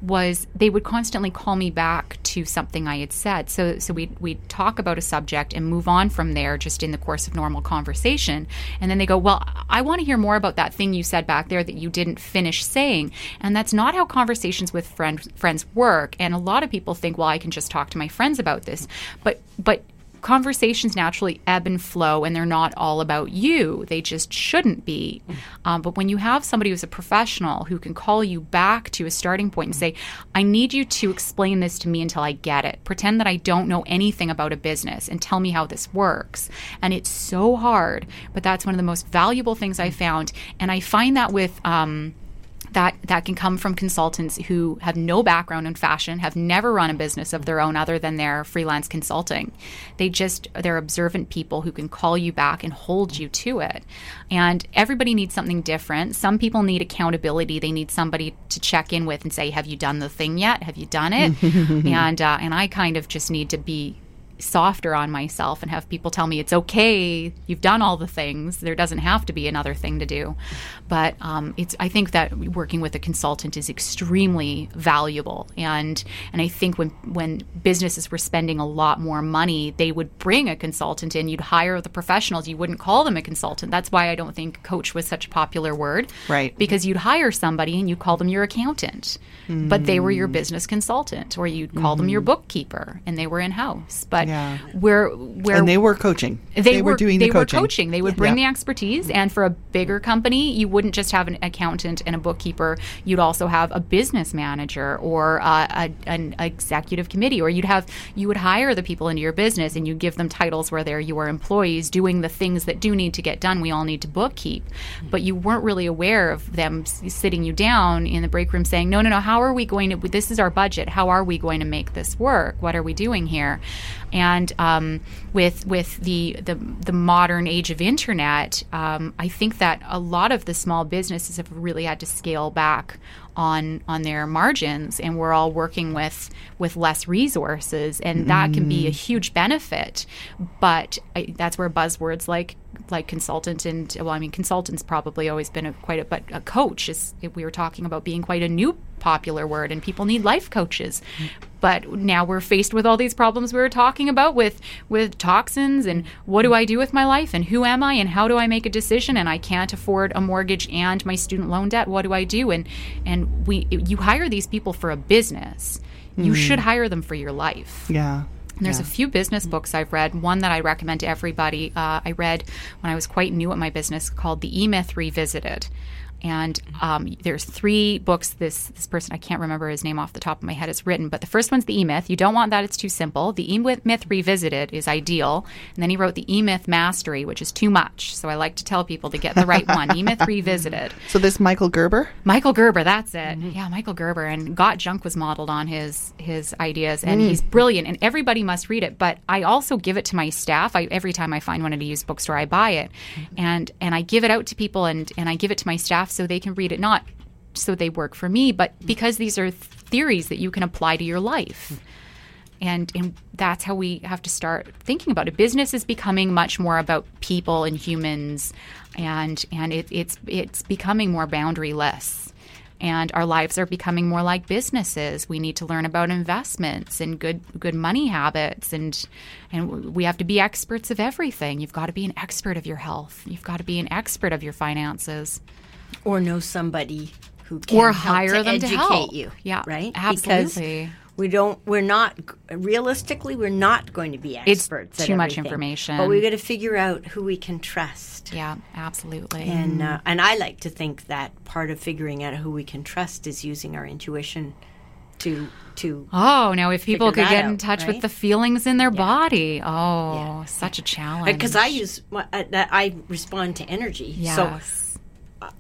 was they would constantly call me back to something I had said. So so we'd we'd talk about a subject and move on from there just in the course of normal conversation. And then they go, Well, I want to hear more about that thing you said back there that you didn't finish saying. And that's not how conversations with friend, friends work. And a lot of people think, well, I can just talk to my friends about this. But but conversations naturally ebb and flow and they're not all about you. They just shouldn't be. Um, but when you have somebody who's a professional who can call you back to a starting point and say, I need you to explain this to me until I get it. Pretend that I don't know anything about a business and tell me how this works. And it's so hard, but that's one of the most valuable things I found. And I find that with, um, that that can come from consultants who have no background in fashion, have never run a business of their own other than their freelance consulting. They just they're observant people who can call you back and hold you to it. And everybody needs something different. Some people need accountability. They need somebody to check in with and say, "Have you done the thing yet? Have you done it?" and uh, and I kind of just need to be softer on myself and have people tell me it's okay you've done all the things there doesn't have to be another thing to do. But um, it's i think that working with a consultant is extremely valuable. And and i think when when businesses were spending a lot more money they would bring a consultant in you'd hire the professionals you wouldn't call them a consultant. That's why i don't think coach was such a popular word. Right. because you'd hire somebody and you'd call them your accountant. But they were your business consultant or you'd call them your bookkeeper and they were in house but Yeah. where where and they were coaching. they, were, doing they the coaching. were coaching. They would bring Yeah. the expertise, and for a bigger company, you wouldn't just have an accountant and a bookkeeper. You'd also have a business manager or uh, a, an executive committee, or you'd have you would hire the people into your business and you give them titles where they're your employees doing the things that do need to get done. We all need to bookkeep, but you weren't really aware of them sitting you down in the break room saying, "No, no, no. How are we going to? This is our budget. How are we going to make this work? What are we doing here?" And um, with with the, the the modern age of internet, um, I think that a lot of the small businesses have really had to scale back on on their margins, and we're all working with with less resources, and that can be a huge benefit. But I, that's where buzzwords like like consultant and well, I mean, consultant's probably always been a, quite a but a coach is we were talking about being quite a new popular word, and people need life coaches. But now we're faced with all these problems we were talking about with with toxins and what do I do with my life and who am I and how do I make a decision and I can't afford a mortgage and my student loan debt. What do I do? And and we you hire these people for a business. You should hire them for your life. Yeah. And there's Yeah. a few business books I've read. One that I recommend to everybody. Uh, I read when I was quite new at my business called The E Myth Revisited. And um, there's three books this this person I can't remember his name off the top of my head has written, but the first one's the E Myth. You don't want that; it's too simple. The E Myth Revisited is ideal, and then he wrote the E Myth Mastery, which is too much. So I like to tell people to get the right one. E Myth Revisited. So this Michael Gerber. Michael Gerber, that's it. Mm-hmm. Yeah, Michael Gerber, and Got Junk was modeled on his his ideas, and mm. he's brilliant, and everybody must read it. But I also give it to my staff. I, every time I find one at a used bookstore, I buy it, mm-hmm. and and I give it out to people, and and I give it to my staff so they can read it, not so they work for me, but mm. because these are theories that you can apply to your life mm. and and that's how we have to start thinking about it. Business is becoming much more about people and humans, and and it, it's it's becoming more boundaryless. And our lives are becoming more like businesses. We need to learn about investments and good good money habits, and and we have to be experts of everything. You've got to be an expert of your health. You've got to be an expert of your finances. Or know somebody who can Or help hire to them to educate help. you. Yeah, right. absolutely. Because we don't. We're not realistically. We're not going to be It's experts. at too much information. But we got to figure out who we can trust. Yeah, absolutely. And uh, and I like to think that part of figuring out who we can trust is using our intuition to to Oh, now if people could get in touch right? with the feelings in their body, oh, Yeah. such a challenge. because I use I respond to energy. So yes,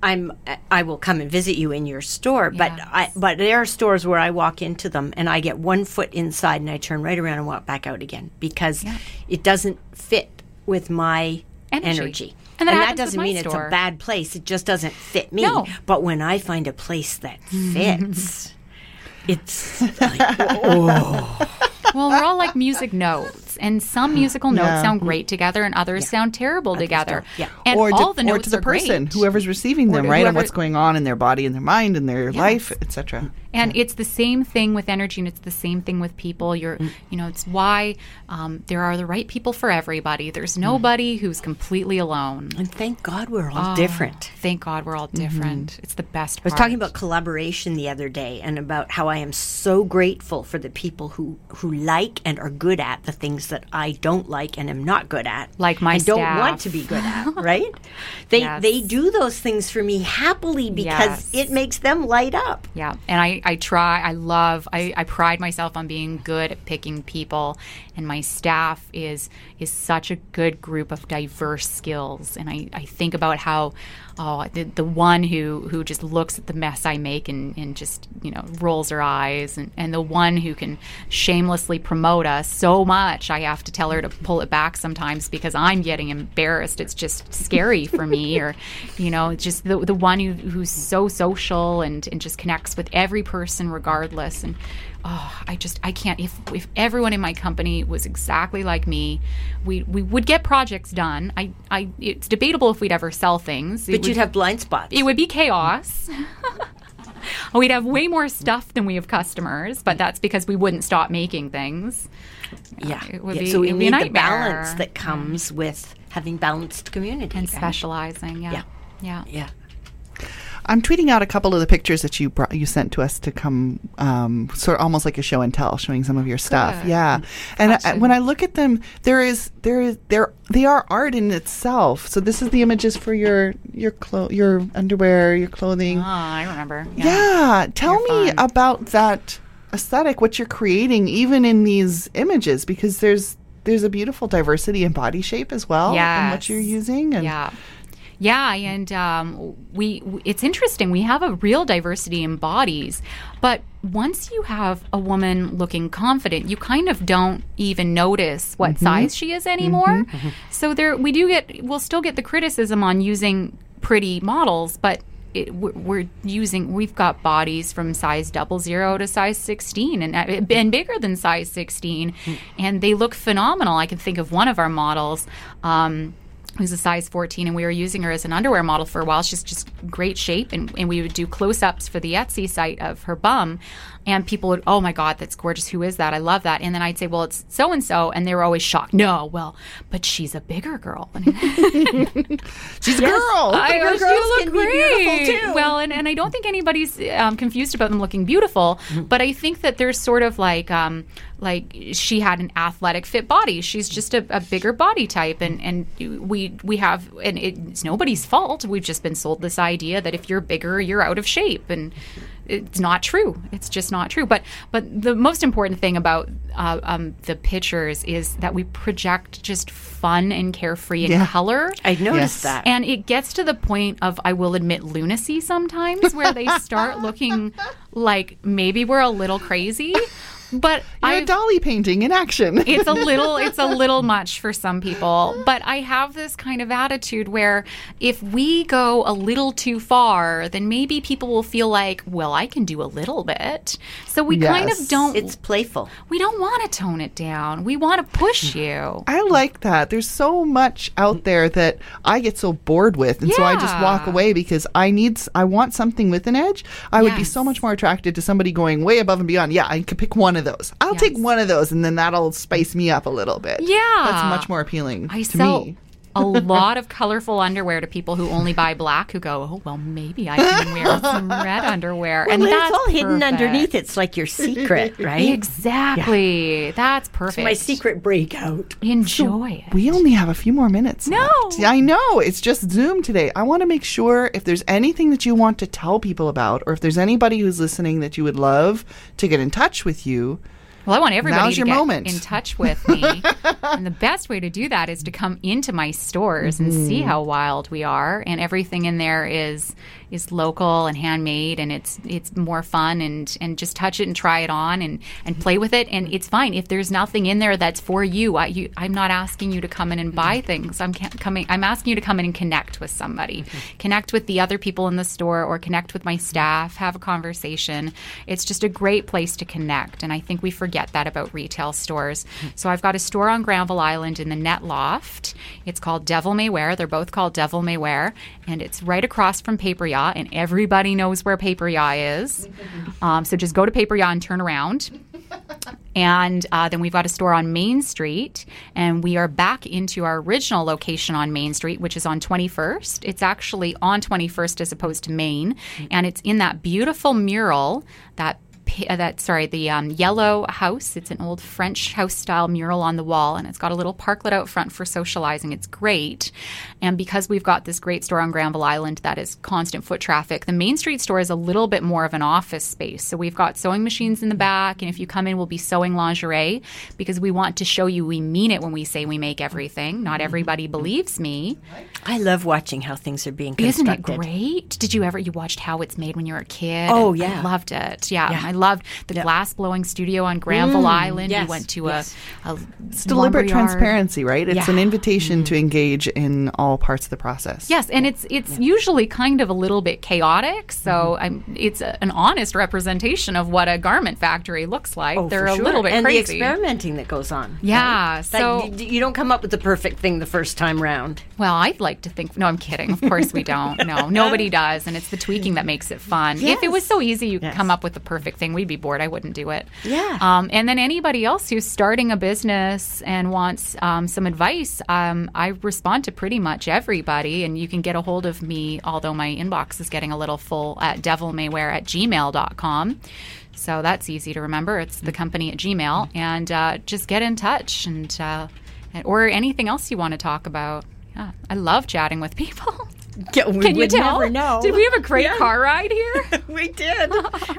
I'm I will come and visit you in your store, but Yes. I but there are stores where I walk into them and I get one foot inside and I turn right around and walk back out again because Yeah. it doesn't fit with my Energy. energy. And that happens with doesn't mean it's a bad place. It just doesn't fit me. No. But when I find a place that fits, it's like oh. well, we're all like music notes, and some musical notes Yeah. sound great together, and others sound terrible together. don't. Yeah. and or to, all the or to the are person, great. whoever's receiving them, right? And whoever- what's going on in their body and their mind and their Yes. life, etc. Mm. And it's the same thing with energy, and it's the same thing with people. You're, mm. you know, it's why um, there are the right people for everybody. There's mm. nobody who's completely alone. and thank God we're all Oh, different. Thank God we're all mm-hmm. different. It's the best. Part. I was talking about collaboration the other day and about how I am so grateful for the people who, who like and are good at the things things that I don't like and am not good at. Like my and don't want to be good at, right? They Yes. they do those things for me happily because Yes. it makes them light up. Yeah, and I, I try, I love, I, I pride myself on being good at picking people, and my staff is is such a good group of diverse skills. And I, I think about how, oh, the, the one who who just looks at the mess I make and, and just you know rolls her eyes, and, and the one who can shamelessly promote us so much, I have to tell her to pull it back sometimes because I'm getting embarrassed. It's just scary for me, or you know, just the the one who, who's so social and and just connects with every person regardless. And oh, I just I can't. If if everyone in my company was exactly like me, we we would get projects done. I I it's debatable if we'd ever sell things. But you'd have blind spots. it would be chaos. We'd have way more stuff than we have customers, but that's because we wouldn't stop making things. yeah. Uh, it would Yeah, be- so we it would be a need the balance that comes with having balanced community. And right? specializing, yeah. Yeah. Yeah. Yeah. I'm tweeting out a couple of the pictures that you brought, you sent to us to come, um, sort of almost like a show and tell, showing some of your stuff. Good. Yeah, and I, when I look at them, there is there is there they are art in itself. So this is the images for your your clo- your underwear, your clothing. Oh, I remember. Yeah, tell You're me fun. about that aesthetic, what you're creating, even in these images, because there's there's a beautiful diversity in body shape as well, in what you're using. And Yeah. Yeah, and um, we, w it's interesting. We have a real diversity in bodies, but once you have a woman looking confident, you kind of don't even notice what size she is anymore. So there, we do get, we'll still get the criticism on using pretty models, but it, we're, we're using, we've got bodies from size double zero to size 16 and, uh, and bigger than size 16, and they look phenomenal. I can think of one of our models. Um, who's a size 14 and we were using her as an underwear model for a while she's just great shape and, and we would do close-ups for the etsy site of her bum and people would oh my god that's gorgeous who is that i love that and then i'd say well it's so and so and they were always shocked no well but she's a bigger girl she's a girl. I Bigger know she girls look can be beautiful, great. too. Well, and, and I don't think anybody's um, confused about them looking beautiful, Mm-hmm. but I think that there's sort of like um, like she had an athletic fit body. She's just a, a bigger body type, and and we we have and it's nobody's fault. We've just been sold this idea that if you're bigger, you're out of shape, and it's not true. It's just not true. But but the most important thing about uh, um, the pictures is that we project just fun and carefree and Yeah. color. I noticed Yes. that. And it gets to the point of, I will admit, lunacy sometimes, where they start looking like maybe we're a little crazy. But You're I, a dolly painting in action. it's a little, it's a little much for some people. But I have this kind of attitude where if we go a little too far, then maybe people will feel like, well, I can do a little bit. So we kind of don't. it's playful. we don't want to tone it down. We want to push you. I like that. There's so much out there that I get so bored with, and so I just walk away because I need, I want something with an edge. I would be so much more attracted to somebody going way above and beyond. Yeah, I could pick one of those. I'll take one of those, and then that'll spice me up a little bit. Yeah. that's much more appealing I to sell me. A lot of colorful underwear to people who only buy black who go, oh, well, maybe I can wear some red underwear. Well, and it's that's all hidden perfect. underneath. It's like your secret, right? Exactly. That's perfect. My secret breakout. Enjoy it. We only have a few more minutes. No. left. I know. It's just Zoom today. I want to make sure if there's anything that you want to tell people about, or if there's anybody who's listening that you would love to get in touch with you. Well, I want everybody Now's to your get moment. in touch with me. and the best way to do that is to come into my stores and Mm-hmm. see how wild we are. And everything in there is is local and handmade and it's it's more fun and and just touch it and try it on and and play with it and it's fine if there's nothing in there that's for you I, you I'm not asking you to come in and buy things I'm coming I'm asking you to come in and connect with somebody connect with the other people in the store or connect with my staff have a conversation it's just a great place to connect and I think we forget that about retail stores. So I've got a store on Granville Island in the Net Loft. It's called Devil May Wear. They're both called Devil May Wear. And it's right across from Paper-Ya and everybody knows where Paper-Ya is. Um, so just go to Paper-Ya and turn around. And uh, then we've got a store on Main Street, and we are back into our original location on Main Street, which is on 21st. It's actually on 21st as opposed to Main, and it's in that beautiful mural, that that sorry the um, yellow house. It's an old French house style mural on the wall, and it's got a little parklet out front for socializing. It's great, and because we've got this great store on Granville Island that is constant foot traffic, the Main Street store is a little bit more of an office space. So we've got sewing machines in the back, and if you come in, we'll be sewing lingerie because we want to show you we mean it when we say we make everything. Not everybody believes me. I love watching how things are being Isn't it great? Did you ever you watched how it's made when you were a kid? Oh, yeah. I loved it. Yeah, Yeah. I loved the Yeah. glass blowing studio on Granville Island. yes, We went to yes. a, a It's deliberate lumberyard. transparency, right? It's Yeah. an invitation to engage in all parts of the process. Yes, and it's it's usually kind of a little bit chaotic. So Mm-hmm. I'm, it's a, an honest representation of what a garment factory looks like. Oh, They're for a sure. little bit and crazy. the experimenting that goes on. Yeah, right? so- Like, you, you don't come up with the perfect thing the first time round. Well, I'd like to think. No, I'm kidding. Of course we don't. No, nobody does, and it's the tweaking that makes it fun. If it was so easy, you could Yes. come up with the perfect thing. We'd be bored. I wouldn't do it. Yeah. Um, and then anybody else who's starting a business and wants um, some advice, um, I respond to pretty much everybody, and you can get a hold of me. Although my inbox is getting a little full at devilmaywear at gmail.com. So that's easy to remember. It's the company at Gmail, and uh, just get in touch and uh, or anything else you want to talk about. Yeah, I love chatting with people. Yeah, we Can you tell? never know. Did we have a great Yeah. car ride here? we did.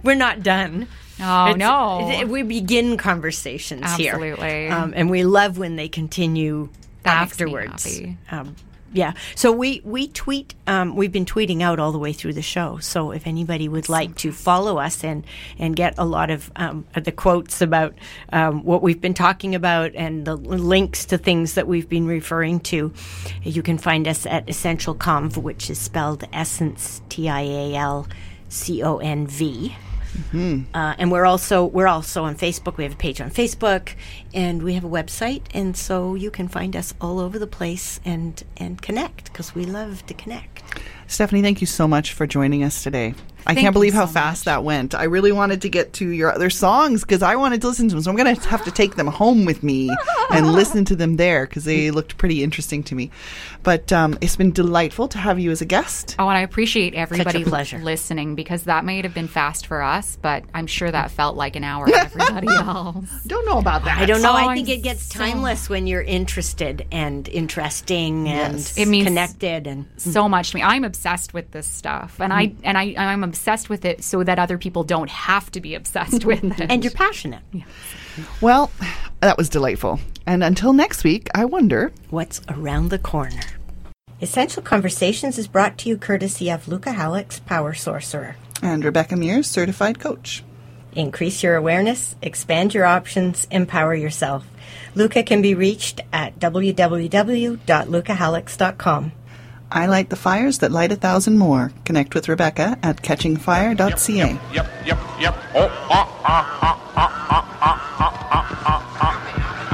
We're not done. Oh It's- no! we begin conversations here, Absolutely. um, and we love when they continue That afterwards. happy. Um, yeah, so we we tweet. Um, we've been tweeting out all the way through the show. So if anybody would like to follow us and and get a lot of um, the quotes about um, what we've been talking about and the links to things that we've been referring to, you can find us at Essential Conv, which is spelled Essence T I A L C O N V. Uh, and we're also we're also on Facebook. We have a page on Facebook, and we have a website, and so you can find us all over the place and and connect because we love to connect. Stephanie, thank you so much for joining us today. I Thank can't you believe how so fast that went. I really wanted to get to your other songs because I wanted to listen to them. So I'm going to have to take them home with me and listen to them there because they looked pretty interesting to me. But um, it's been delightful to have you as a guest. Oh, and I appreciate everybody pleasure. listening because that might have been fast for us, but I'm sure that felt like an hour to everybody else. Don't know about that. I don't know. Oh, I think I'm it gets so- timeless when you're interested and interesting Yes. and It means- connected and so much to me. I'm obsessed with this stuff, and mm-hmm. I and I I'm obsessed with it so that other people don't have to be obsessed mm-hmm. with it. and you're passionate. Well, that was delightful. And until next week, I wonder. What's around the corner? Essential Conversations is brought to you courtesy of Luca Halleck's Power Sorcerer. And Rebecca Mears, certified coach. Increase your awareness, expand your options, empower yourself. Luca can be reached at www.lucahallux.com. I light the fires that light a thousand more. Connect with Rebecca at catchingfire.ca. Yep, yep, yep. Oh, ah, ah, ah, ah, ah, ah, ah, ah, ah, ah.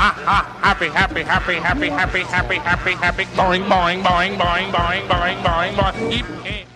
Ah, ah, happy, happy, happy, happy, happy, happy, happy, happy. Boing, boing, boing, boing, boing, boing, boing, boing.